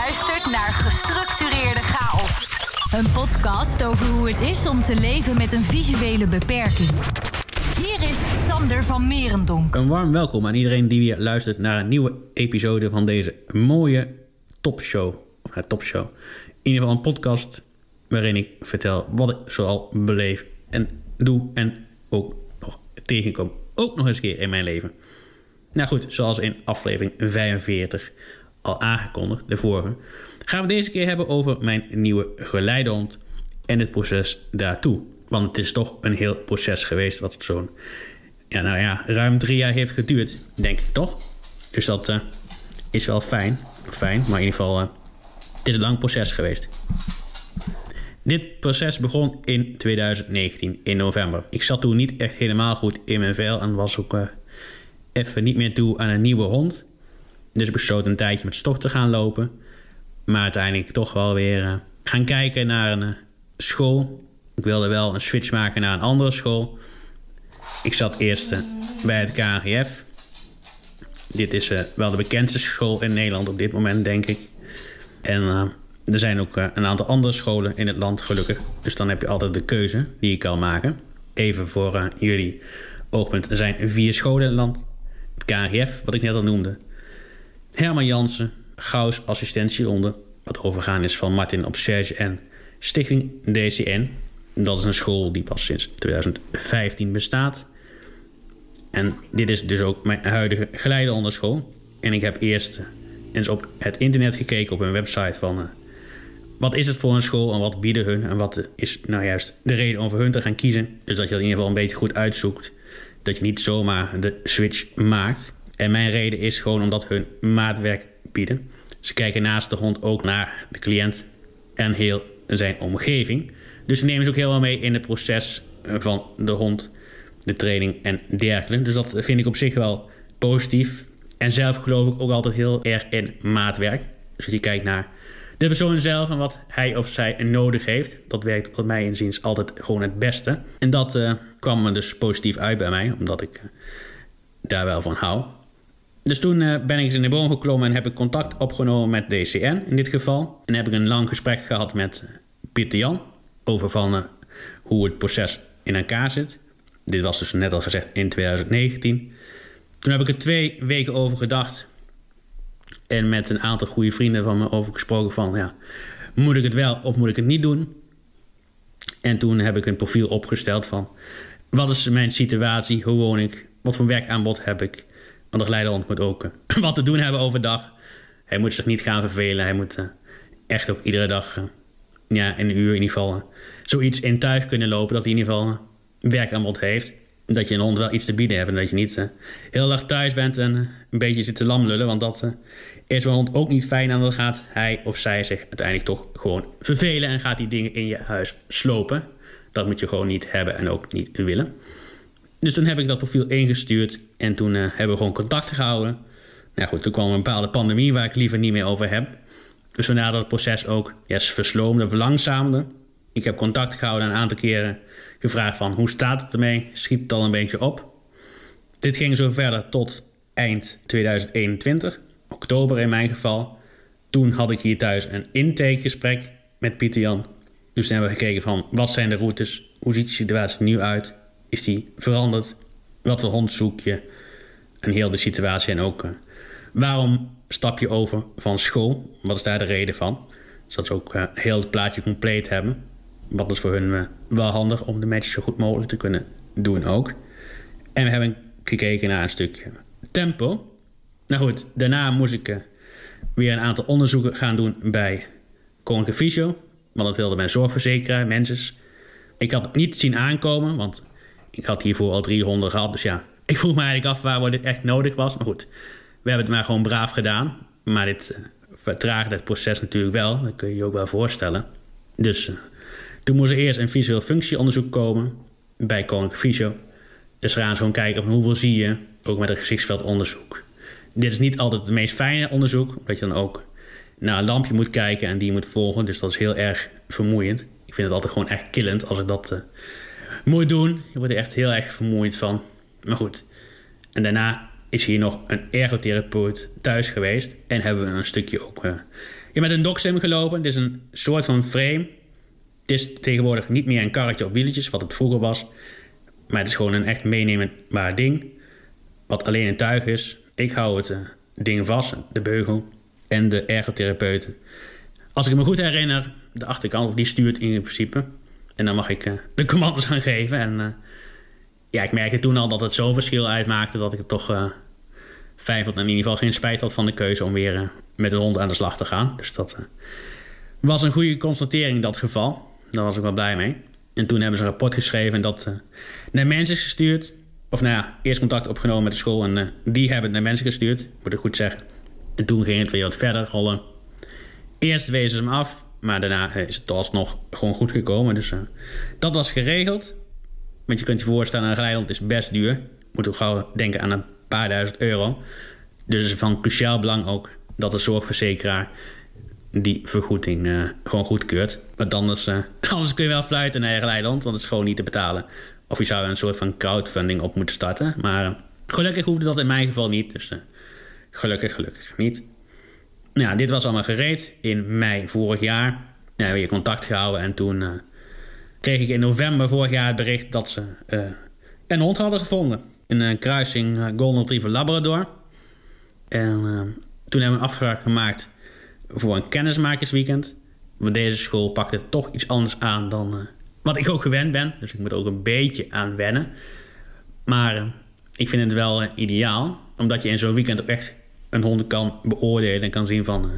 luistert naar Gestructureerde Chaos. Een podcast over hoe het is om te leven met een visuele beperking. Hier is Sander van Merendonk. Een warm welkom aan iedereen die weer luistert naar een nieuwe episode van deze mooie topshow. Of ja, topshow. In ieder geval een podcast waarin ik vertel wat ik zoal beleef en doe en ook nog tegenkom. Ook nog eens een keer in mijn leven. Nou goed, zoals in aflevering 45 al aangekondigd, de vorige, gaan we deze keer hebben over mijn nieuwe geleidehond en het proces daartoe. Want het is toch een heel proces geweest wat zo'n, ja, nou ja, ruim drie jaar heeft geduurd, denk ik toch? Dus dat uh, is wel fijn, fijn, maar in ieder geval, uh, het is een lang proces geweest. Dit proces begon in 2019, in november. Ik zat toen niet echt helemaal goed in mijn vel en was ook uh, even niet meer toe aan een nieuwe hond. Dus ik besloot een tijdje met stok te gaan lopen. Maar uiteindelijk toch wel weer uh, gaan kijken naar een uh, school. Ik wilde wel een switch maken naar een andere school. Ik zat eerst uh, bij het KGF. Dit is wel de bekendste school in Nederland op dit moment, denk ik. En er zijn ook een aantal andere scholen in het land, gelukkig. Dus dan heb je altijd de keuze die je kan maken. Even voor jullie oogpunt. Er zijn vier scholen in het land. Het KGF, wat ik net al noemde. Herman Jansen, Gauws Assistentieronde, wat overgaan is van Martin op Serge en Stichting DCN. Dat is een school die pas sinds 2015 bestaat. En dit is dus ook mijn huidige geleideonderschool. En ik heb eerst eens op het internet gekeken op een website van... Uh, wat is het voor een school en wat bieden hun en wat is nou juist de reden om voor hun te gaan kiezen. Dus dat je dat in ieder geval een beetje goed uitzoekt. Dat je niet zomaar de switch maakt. En mijn reden is gewoon omdat hun maatwerk bieden. Ze kijken naast de hond ook naar de cliënt en heel zijn omgeving. Dus ze nemen ze ook heel wel mee in het proces van de hond, de training en dergelijke. Dus dat vind ik op zich wel positief. En zelf geloof ik ook altijd heel erg in maatwerk. Dus je kijkt naar de persoon zelf en wat hij of zij nodig heeft. Dat werkt wat mij inziens altijd gewoon het beste. En dat uh, kwam me dus positief uit bij mij, omdat ik uh, daar wel van hou. Dus toen uh, ben ik in de boom geklommen en heb ik contact opgenomen met DCN in dit geval. En heb ik een lang gesprek gehad met Pieter Jan over van uh, hoe het proces in elkaar zit. Dit was dus net al gezegd in 2019. Toen heb ik er twee weken over gedacht. En met een aantal goede vrienden van me over gesproken van... Ja, moet ik het wel of moet ik het niet doen? En toen heb ik een profiel opgesteld van... Wat is mijn situatie? Hoe woon ik? Wat voor werkaanbod heb ik? Want de geleidehond moet ook uh, wat te doen hebben overdag. Hij moet zich niet gaan vervelen. Hij moet uh, echt ook iedere dag, uh, ja, een uur in ieder geval, zoiets in tuig kunnen lopen. Dat hij in ieder geval werkaanbod heeft. Dat je een hond wel iets te bieden hebt. En dat je niet heel dag thuis bent en een beetje zit te lamlullen. Want dat is een hond ook niet fijn. En dan gaat hij of zij zich uiteindelijk toch gewoon vervelen. En gaat die dingen in je huis slopen. Dat moet je gewoon niet hebben en ook niet willen. Dus toen heb ik dat profiel ingestuurd en toen uh, hebben we gewoon contact gehouden. Nou goed, toen kwam een bepaalde pandemie waar ik liever niet meer over heb. Dus waarna dat proces ook yes, versloomde, verlangzaamde. Ik heb contact gehouden een aantal keren gevraagd van hoe staat het ermee? Schiet het al een beetje op? Dit ging zo verder tot eind 2021, oktober in mijn geval. Toen had ik hier thuis een intakegesprek met Pieter Jan. Dus toen hebben we gekeken van wat zijn de routes? Hoe ziet de situatie nu uit? Is die veranderd? Wat voor hond zoek je? En heel de situatie en ook uh, waarom stap je over van school? Wat is daar de reden van? Zodat ze ook uh, heel het plaatje compleet hebben. Wat is voor hun uh, wel handig om de match zo goed mogelijk te kunnen doen ook. En we hebben gekeken naar een stukje tempo. Nou goed, daarna moest ik weer een aantal onderzoeken gaan doen bij Koninklijke Fysio. Want dat wilde mijn zorgverzekeraar, mensen. Ik had het niet zien aankomen, want ik had hiervoor al drie ronden gehad. Dus ja, ik vroeg me eigenlijk af waar dit echt nodig was. Maar goed, we hebben het maar gewoon braaf gedaan. Maar dit uh, vertraagde het proces natuurlijk wel. Dat kun je je ook wel voorstellen. Dus uh, toen moest er eerst een visueel functieonderzoek komen bij Koninklijke Fysio. Dus gaan gewoon kijken op hoeveel zie je, ook met een gezichtsveldonderzoek. Dit is niet altijd het meest fijne onderzoek, omdat je dan ook naar een lampje moet kijken en die moet volgen. Dus dat is heel erg vermoeiend. Ik vind het altijd gewoon echt killend als ik dat uh, moet doen. Je wordt er echt heel erg vermoeid van. Maar goed. En daarna is hier nog een ergotherapeut thuis geweest. En hebben we een stukje ook uh, ja, met een doksim gelopen. Dit is een soort van frame. Het is tegenwoordig niet meer een karretje op wieletjes, wat het vroeger was. Maar het is gewoon een echt meeneembaar ding. Wat alleen een tuig is. Ik hou het uh, ding vast, de beugel. En de ergotherapeut. Als ik me goed herinner, de achterkant, die stuurt in principe. En dan mag ik uh, de commando's gaan geven. En ja, ik merkte toen al dat het zo'n verschil uitmaakte dat ik het toch fijn vond. En in ieder geval geen spijt had van de keuze om weer met de hond aan de slag te gaan. Dus dat was een goede constatering in dat geval. Daar was ik wel blij mee. En toen hebben ze een rapport geschreven en dat naar mensen gestuurd. Of nou ja, eerst contact opgenomen met de school en die hebben het naar mensen gestuurd. Moet ik goed zeggen. En toen ging het weer wat verder rollen. Eerst wezen ze hem af, maar daarna is het alsnog gewoon goed gekomen. Dus dat was geregeld. Want je kunt je voorstellen, een rijland is best duur. Moet ook gauw denken aan een paar duizend euro. Dus is van cruciaal belang ook dat de zorgverzekeraar die vergoeding uh, gewoon goedkeurt. Want anders, uh, anders kun je wel fluiten naar Eiland, want het is gewoon niet te betalen. Of je zou een soort van crowdfunding op moeten starten. Maar gelukkig hoefde dat in mijn geval niet. Dus gelukkig, gelukkig niet. Nou, dit was allemaal gereed in mei vorig jaar. We hebben je contact gehouden en toen kreeg ik in november vorig jaar het bericht dat ze uh, een hond hadden gevonden. In een kruising uh, Golden Retriever Labrador. En toen hebben we een afspraak gemaakt voor een kennismakersweekend. Want deze school pakte toch iets anders aan dan wat ik ook gewend ben. Dus ik moet ook een beetje aan wennen. Maar ik vind het wel ideaal. Omdat je in zo'n weekend ook echt een hond kan beoordelen. En kan zien van,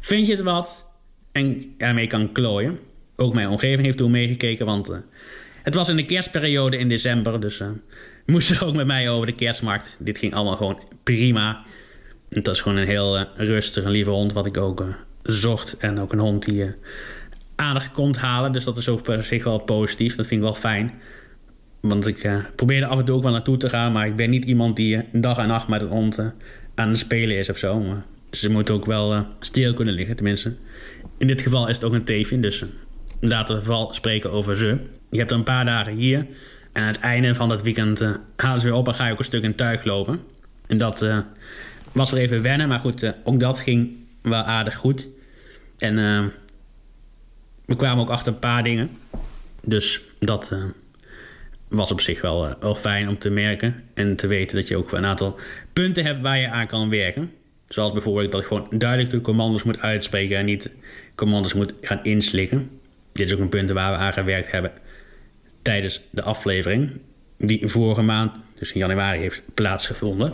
vind je het wat? En ermee kan klooien ook mijn omgeving heeft toen meegekeken. Want uh, het was in de kerstperiode in december. Dus uh, moesten ze ook met mij over de kerstmarkt. Dit ging allemaal gewoon prima. Dat is gewoon een heel uh, rustig en lieve hond wat ik ook zocht. En ook een hond die aandacht komt halen. Dus dat is ook per zich wel positief. Dat vind ik wel fijn. Want ik probeerde af en toe ook wel naartoe te gaan. Maar ik ben niet iemand die dag en nacht met een hond aan het spelen is of zo. Maar ze moeten ook wel stil kunnen liggen, tenminste. In dit geval is het ook een teefje, dus laten we vooral spreken over ze. Je hebt een paar dagen hier. En aan het einde van dat weekend uh, halen ze weer op en ga je ook een stuk in tuig lopen. En dat uh, was er even wennen, maar goed, uh, ook dat ging wel aardig goed. En we kwamen ook achter een paar dingen. Dus dat was op zich wel, wel fijn om te merken. En te weten dat je ook een aantal punten hebt waar je aan kan werken. Zoals bijvoorbeeld dat je gewoon duidelijk de commando's moet uitspreken en niet commando's moet gaan inslikken. Dit is ook een punt waar we aan gewerkt hebben tijdens de aflevering. Die vorige maand, dus in januari, heeft plaatsgevonden.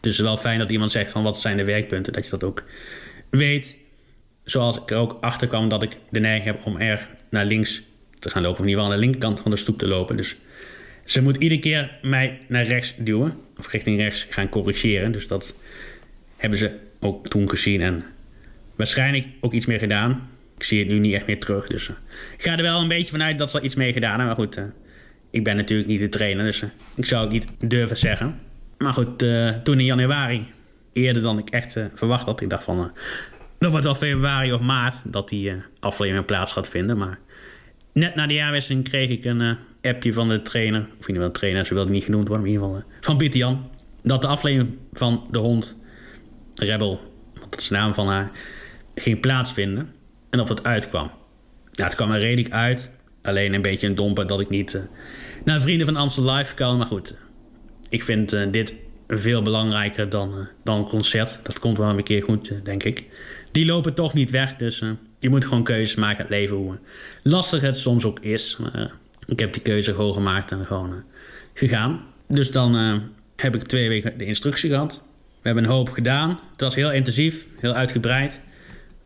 Dus het is wel fijn dat iemand zegt van wat zijn de werkpunten. Dat je dat ook weet. Zoals ik er ook achter kwam dat ik de neiging heb om erg naar links te gaan lopen. Of in ieder geval aan de linkerkant van de stoep te lopen. Dus ze moet iedere keer mij naar rechts duwen. Of richting rechts gaan corrigeren. Dus dat hebben ze ook toen gezien. En waarschijnlijk ook iets meer gedaan. Ik zie het nu niet echt meer terug. Dus uh, ik ga er wel een beetje vanuit dat ze iets mee gedaan hebben. Maar goed, uh, ik ben natuurlijk niet de trainer. Dus uh, ik zou het niet durven zeggen. Maar goed, toen in januari, eerder dan ik echt verwacht had. Ik dacht van, nog wat wel februari of maart dat die aflevering plaats gaat vinden. Maar net na de jaarwisseling kreeg ik een appje van de trainer. Of in ieder geval de trainer, ze wilde niet genoemd worden. Maar in ieder geval van Bitian. Dat de aflevering van de hond Rebel, dat is de naam van haar, ging plaatsvinden en of het uitkwam. Ja, het kwam er redelijk uit. Alleen een beetje een domper dat ik niet uh, naar Vrienden van Amsterdam Live kan. Maar goed, ik vind uh, dit veel belangrijker dan, dan een concert. Dat komt wel een keer goed, denk ik. Die lopen toch niet weg, dus je moet gewoon keuzes maken in het leven. Hoe lastig het soms ook is. Ik heb die keuze gewoon gemaakt en gewoon gegaan. Dus dan heb ik twee weken de instructie gehad. We hebben een hoop gedaan. Het was heel intensief, heel uitgebreid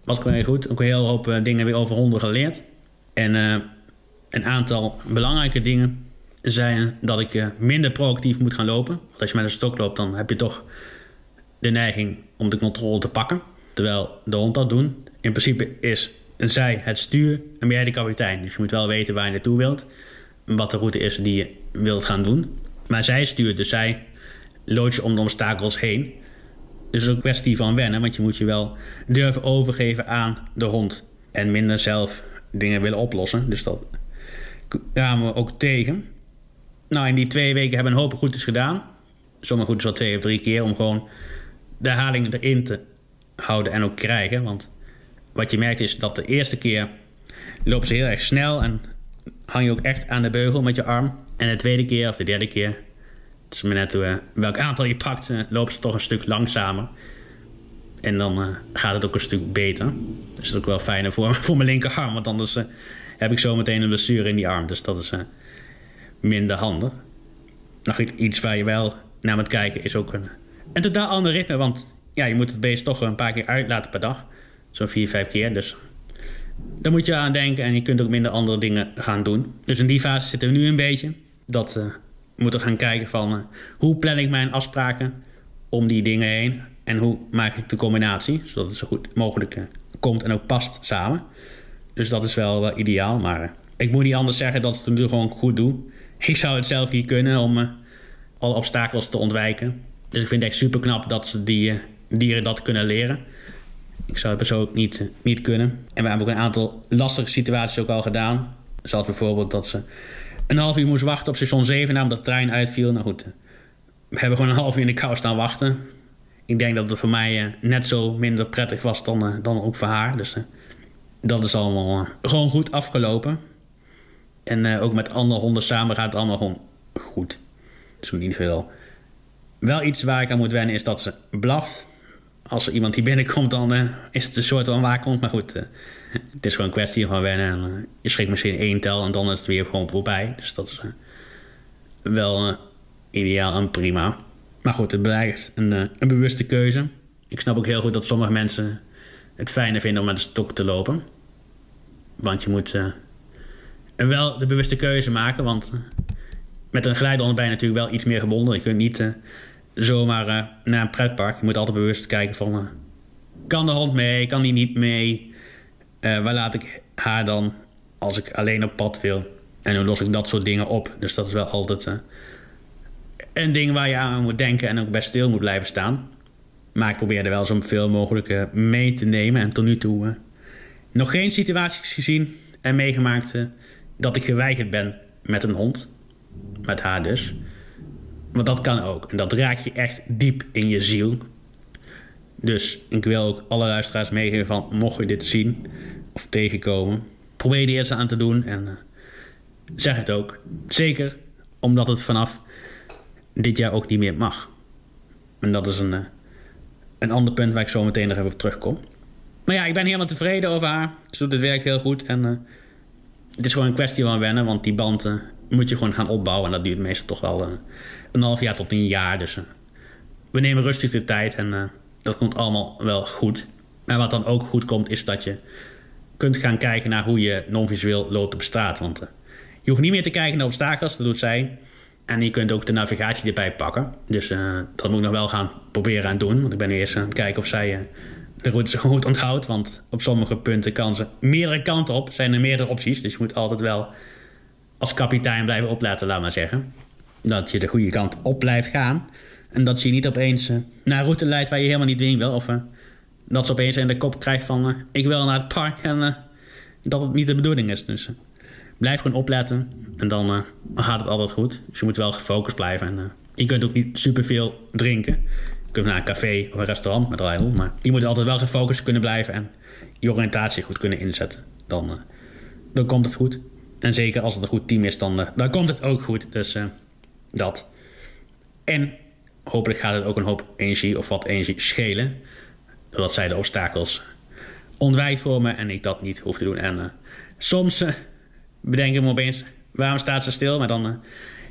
was gewoon heel goed. Ook een heel hoop eh, dingen weer over honden geleerd. En een aantal belangrijke dingen zijn dat ik minder proactief moet gaan lopen. Want als je met een stok loopt, dan heb je toch de neiging om de controle te pakken. Terwijl de hond dat doen. In principe is zij het stuur en ben jij de kapitein. Dus je moet wel weten waar je naartoe wilt. Wat de route is die je wilt gaan doen. Maar zij stuurt, dus zij loopt je om de obstakels heen. Dus het is een kwestie van wennen, want je moet je wel durven overgeven aan de hond. En minder zelf dingen willen oplossen. Dus dat kwamen we ook tegen. Nou, in die twee weken hebben we een hoop routes gedaan. Sommige goed wel twee of drie keer om gewoon de herhaling erin te houden en ook krijgen. Want wat je merkt is dat de eerste keer lopen ze heel erg snel en hang je ook echt aan de beugel met je arm. En de tweede keer of de derde keer, het is maar net uh, welk aantal je pakt, uh, lopen ze toch een stuk langzamer. En dan uh, gaat het ook een stuk beter. Dat is ook wel fijner voor, voor mijn linkerarm, want anders heb ik zo meteen een blessure in die arm. Dus dat is minder handig. Nog iets waar je wel naar moet kijken is ook een, een totaal ander ritme. Want ja, je moet het beest toch een paar keer uitlaten per dag. Zo'n vier, vijf keer. Dus daar moet je aan denken. En je kunt ook minder andere dingen gaan doen. Dus in die fase zitten we nu een beetje. Dat uh, we gaan kijken van uh, hoe plan ik mijn afspraken om die dingen heen. En hoe maak ik de combinatie. Zodat het zo goed mogelijk uh, komt en ook past samen. Dus dat is wel, wel ideaal. Maar ik moet niet anders zeggen dat ze het nu gewoon goed doen. Ik zou het zelf niet kunnen om alle obstakels te ontwijken. Dus ik vind het echt super knap dat ze die dieren dat kunnen leren. Ik zou het persoonlijk niet, niet kunnen. En we hebben ook een aantal lastige situaties ook al gedaan. Zoals bijvoorbeeld dat ze een half uur moest wachten op station 7 omdat de trein uitviel. Nou goed, we hebben gewoon een half uur in de kou staan wachten. Ik denk dat het voor mij net zo minder prettig was dan, dan ook voor haar. Dus dat is allemaal gewoon goed afgelopen. En ook met andere honden samen gaat het allemaal gewoon goed. Dus niet veel. Wel iets waar ik aan moet wennen is dat ze blaft als er iemand hier binnenkomt, dan uh, is het een soort van waakhond. Maar goed, uh, het is gewoon een kwestie van wennen. En, uh, je schrikt misschien één tel en dan is het weer gewoon voorbij. Dus dat is wel ideaal en prima. Maar goed, het blijft een, een bewuste keuze. Ik snap ook heel goed dat sommige mensen het fijner vinden om met een stok te lopen. Want je moet wel de bewuste keuze maken. Want met een ben je natuurlijk wel iets meer gebonden. Je kunt niet zomaar uh, naar een pretpark. Je moet altijd bewust kijken van... Uh, kan de hond mee? Kan die niet mee? Uh, waar laat ik haar dan als ik alleen op pad wil? En hoe los ik dat soort dingen op? Dus dat is wel altijd een ding waar je aan moet denken... en ook best stil moet blijven staan. Maar ik probeer er wel zoveel mogelijk mee te nemen. En tot nu toe nog geen situaties gezien en meegemaakt... dat ik geweigerd ben met een hond. Met haar dus... Want dat kan ook. En dat raakt je echt diep in je ziel. Dus ik wil ook alle luisteraars meegeven van... mocht je dit zien of tegenkomen... probeer er eerst aan te doen en uh, zeg het ook. Zeker omdat het vanaf dit jaar ook niet meer mag. En dat is een, uh, een ander punt waar ik zo meteen nog even op terugkom. Maar ja, ik ben helemaal tevreden over haar. Ze doet het werk heel goed. En uh, het is gewoon een kwestie van wennen. Want die band moet je gewoon gaan opbouwen. En dat duurt meestal toch wel een half jaar tot een jaar. Dus uh, we nemen rustig de tijd en uh, dat komt allemaal wel goed. Maar wat dan ook goed komt, is dat je kunt gaan kijken naar hoe je non-visueel loopt op straat. Want je hoeft niet meer te kijken naar obstakels, dat doet zij. En je kunt ook de navigatie erbij pakken. Dus dat moet ik nog wel gaan proberen aan doen. Want ik ben eerst aan het kijken of zij de route goed onthoudt. Want op sommige punten kan ze meerdere kanten op. Zijn er meerdere opties. Dus je moet altijd wel als kapitein blijven opletten, laat maar zeggen dat je de goede kant op blijft gaan. En dat je niet opeens uh, naar een route leidt waar je helemaal niet heen wil. Of uh, dat ze opeens in de kop krijgt van... Uh, ik wil naar het park en dat het niet de bedoeling is. Dus blijf gewoon opletten. En dan gaat het altijd goed. Dus je moet wel gefocust blijven. En, je kunt ook niet superveel drinken. Je kunt naar een café of een restaurant met rijden. Maar je moet altijd wel gefocust kunnen blijven. En je oriëntatie goed kunnen inzetten. Dan, dan komt het goed. En zeker als het een goed team is, dan, dan komt het ook goed. Dus dat. En hopelijk gaat het ook een hoop energie of wat energie schelen. Doordat zij de obstakels ontwijkt voor me en ik dat niet hoef te doen. En uh, soms uh, bedenk ik me opeens, waarom staat ze stil? Maar dan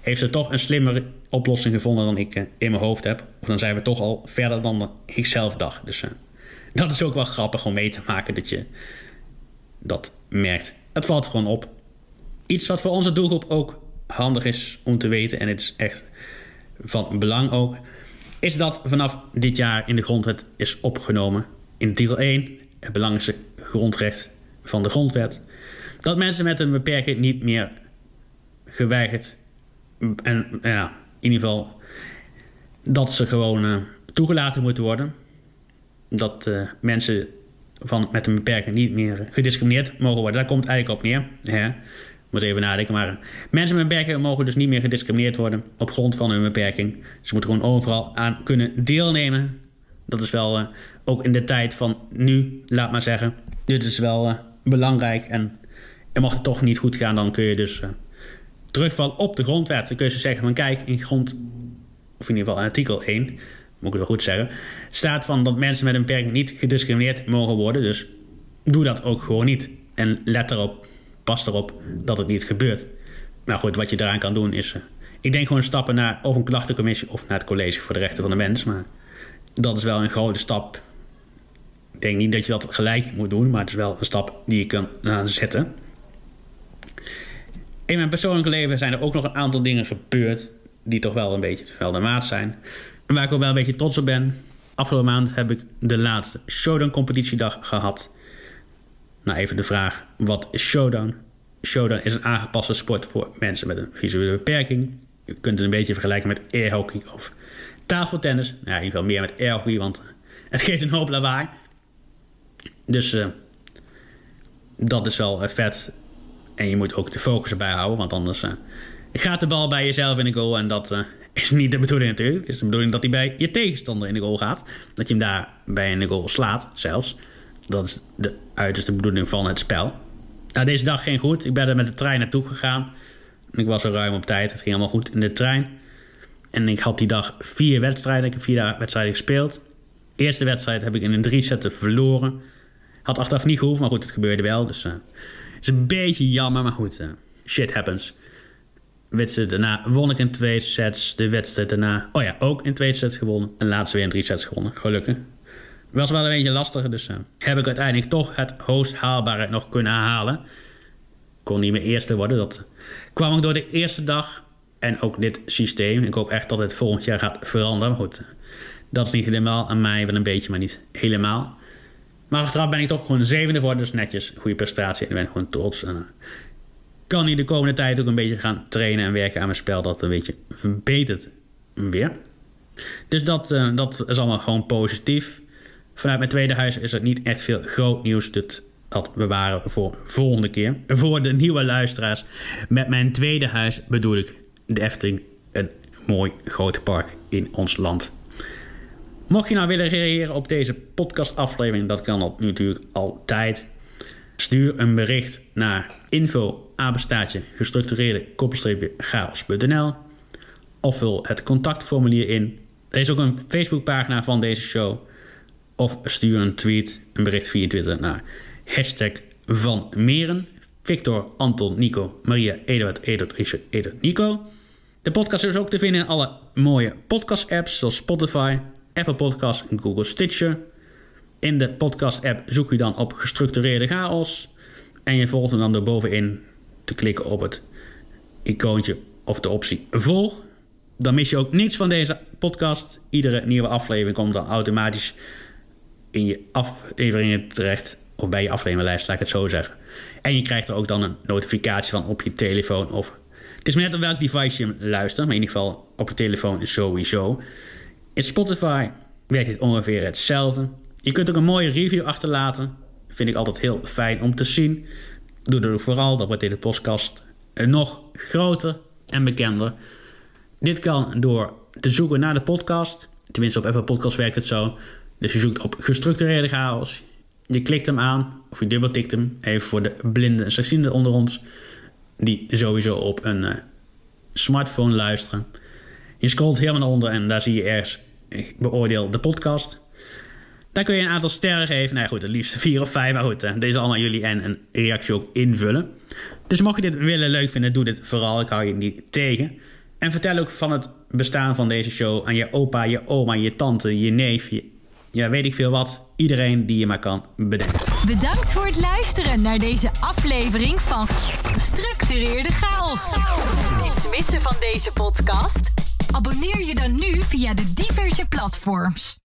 heeft ze toch een slimmere oplossing gevonden dan ik in mijn hoofd heb. Of dan zijn we toch al verder dan ik zelf dacht. Dus dat is ook wel grappig om mee te maken dat je dat merkt. Het valt gewoon op. Iets wat voor onze doelgroep ook handig is om te weten, en het is echt van belang ook, is dat vanaf dit jaar in de grondwet is opgenomen in artikel 1, het belangrijkste grondrecht van de grondwet, dat mensen met een beperking niet meer geweigerd en ja, in ieder geval dat ze gewoon uh, toegelaten moeten worden. Dat uh, mensen van, met een beperking niet meer gediscrimineerd mogen worden. Daar komt eigenlijk op neer. Hè? Moet even nadenken. Maar mensen met beperking mogen dus niet meer gediscrimineerd worden op grond van hun beperking. Ze moeten gewoon overal aan kunnen deelnemen. Dat is wel uh, ook in de tijd van nu, laat maar zeggen. Dit is wel uh, belangrijk. En, en het toch niet goed gaan, dan kun je dus uh, terugvallen op de grondwet. Dan kun je zeggen van kijk, in grond, of in ieder geval in artikel 1, moet ik het wel goed zeggen, staat van dat mensen met een beperking niet gediscrimineerd mogen worden. Dus doe dat ook gewoon niet. En let erop, pas erop dat het niet gebeurt. Nou goed, wat je daaraan kan doen is... Uh, ik denk gewoon stappen naar of een klachtencommissie of naar het college voor de rechten van de mens. Maar dat is wel een grote stap. Ik denk niet dat je dat gelijk moet doen, maar het is wel een stap die je kan zetten. In mijn persoonlijke leven zijn er ook nog een aantal dingen gebeurd die toch wel een beetje wel de maat zijn. En waar ik ook wel een beetje trots op ben. Afgelopen maand heb ik de laatste Showdown competitiedag gehad. Nou, even de vraag: wat is Showdown? Showdown is een aangepaste sport voor mensen met een visuele beperking. Je kunt het een beetje vergelijken met airhockey of tafeltennis. Nou, in ieder geval meer met airhockey, want het geeft een hoop lawaai. Dus uh, dat is wel uh, vet. En je moet ook de focus erbij houden, want anders gaat de bal bij jezelf in de goal. En dat is niet de bedoeling natuurlijk. Het is de bedoeling dat hij bij je tegenstander in de goal gaat. Dat je hem daar bij in de goal slaat zelfs. Dat is de uiterste bedoeling van het spel. Nou, deze dag ging goed. Ik ben er met de trein naartoe gegaan. Ik was er ruim op tijd. Het ging allemaal goed in de trein. En ik had die dag vier wedstrijden. Ik heb vier wedstrijden gespeeld. De eerste wedstrijd heb ik in een drie zetten verloren. Had achteraf niet gehoeven, maar goed, het gebeurde wel. Dus uh, is een beetje jammer, maar goed. Uh, shit happens. Wedstrijd daarna won ik in twee sets. De wedstrijd daarna, oh ja, ook in twee sets gewonnen. En laatst weer in drie sets gewonnen. Gelukkig. Was wel een beetje lastiger, dus uh, heb ik uiteindelijk toch het hoogst haalbare nog kunnen halen. Kon niet meer eerste worden. Dat kwam ook door de eerste dag. En ook dit systeem. Ik hoop echt dat het volgend jaar gaat veranderen. Maar goed, dat niet helemaal aan mij. Wel een beetje, maar niet helemaal. Maar achteraf ben ik toch gewoon zevende geworden. Dus netjes, goede prestatie. En ik ben gewoon trots. En, uh, kan hier de komende tijd ook een beetje gaan trainen en werken aan mijn spel. Dat een beetje verbetert weer. Dus dat, uh, dat is allemaal gewoon positief. Vanuit mijn tweede huis is er niet echt veel groot nieuws. Dat, dat bewaren voor de volgende keer. Voor de nieuwe luisteraars. Met mijn tweede huis bedoel ik de Efteling. Een mooi groot park in ons land. Mocht je nou willen reageren op deze podcastaflevering, dat kan dat natuurlijk altijd. Stuur een bericht naar info apenstaatje gestructureerde chaos.nl of vul het contactformulier in. Er is ook een Facebookpagina van deze show. Of stuur een tweet, een bericht via Twitter naar hashtag Van Meren. Victor, Anton, Nico, Maria, Eduard, Edert, Richard, Edert, Nico. De podcast is ook te vinden in alle mooie podcast-apps zoals Spotify, Apple Podcasts en Google Stitcher. In de podcast-app zoek je dan op gestructureerde chaos. En je volgt hem dan door bovenin te klikken op het icoontje of de optie volg. Dan mis je ook niets van deze podcast. Iedere nieuwe aflevering komt dan automatisch in je afleveringen terecht. Of bij je afleveringlijst, laat ik het zo zeggen. En je krijgt er ook dan een notificatie van op je telefoon. Of het is net op welk device je luistert. Maar in ieder geval op je telefoon sowieso. In Spotify werkt dit ongeveer hetzelfde. Je kunt ook een mooie review achterlaten. Vind ik altijd heel fijn om te zien. Doe dat vooral, dat wordt deze podcast nog groter en bekender. Dit kan door te zoeken naar de podcast. Tenminste, op Apple Podcast werkt het zo. Dus je zoekt op gestructureerde chaos. Je klikt hem aan, of je dubbeltikt hem. Even voor de blinden en slechtzienden onder ons. Die sowieso op een uh, smartphone luisteren. Je scrolt helemaal naar onder en daar zie je ergens... Beoordeel de podcast. Daar kun je een aantal sterren geven. Nou goed, het liefst vier of vijf. Maar goed, uh, deze allemaal jullie en een reactie ook invullen. Dus mocht je dit willen leuk vinden, doe dit vooral. Ik hou je niet tegen. En vertel ook van het bestaan van deze show aan je opa, je oma, je tante, je neef, je, ja, weet ik veel wat. Iedereen die je maar kan bedenken. Bedankt voor het luisteren naar deze aflevering van Gestructureerde Chaos. Niets missen van deze podcast? Abonneer je dan nu via de diverse platforms.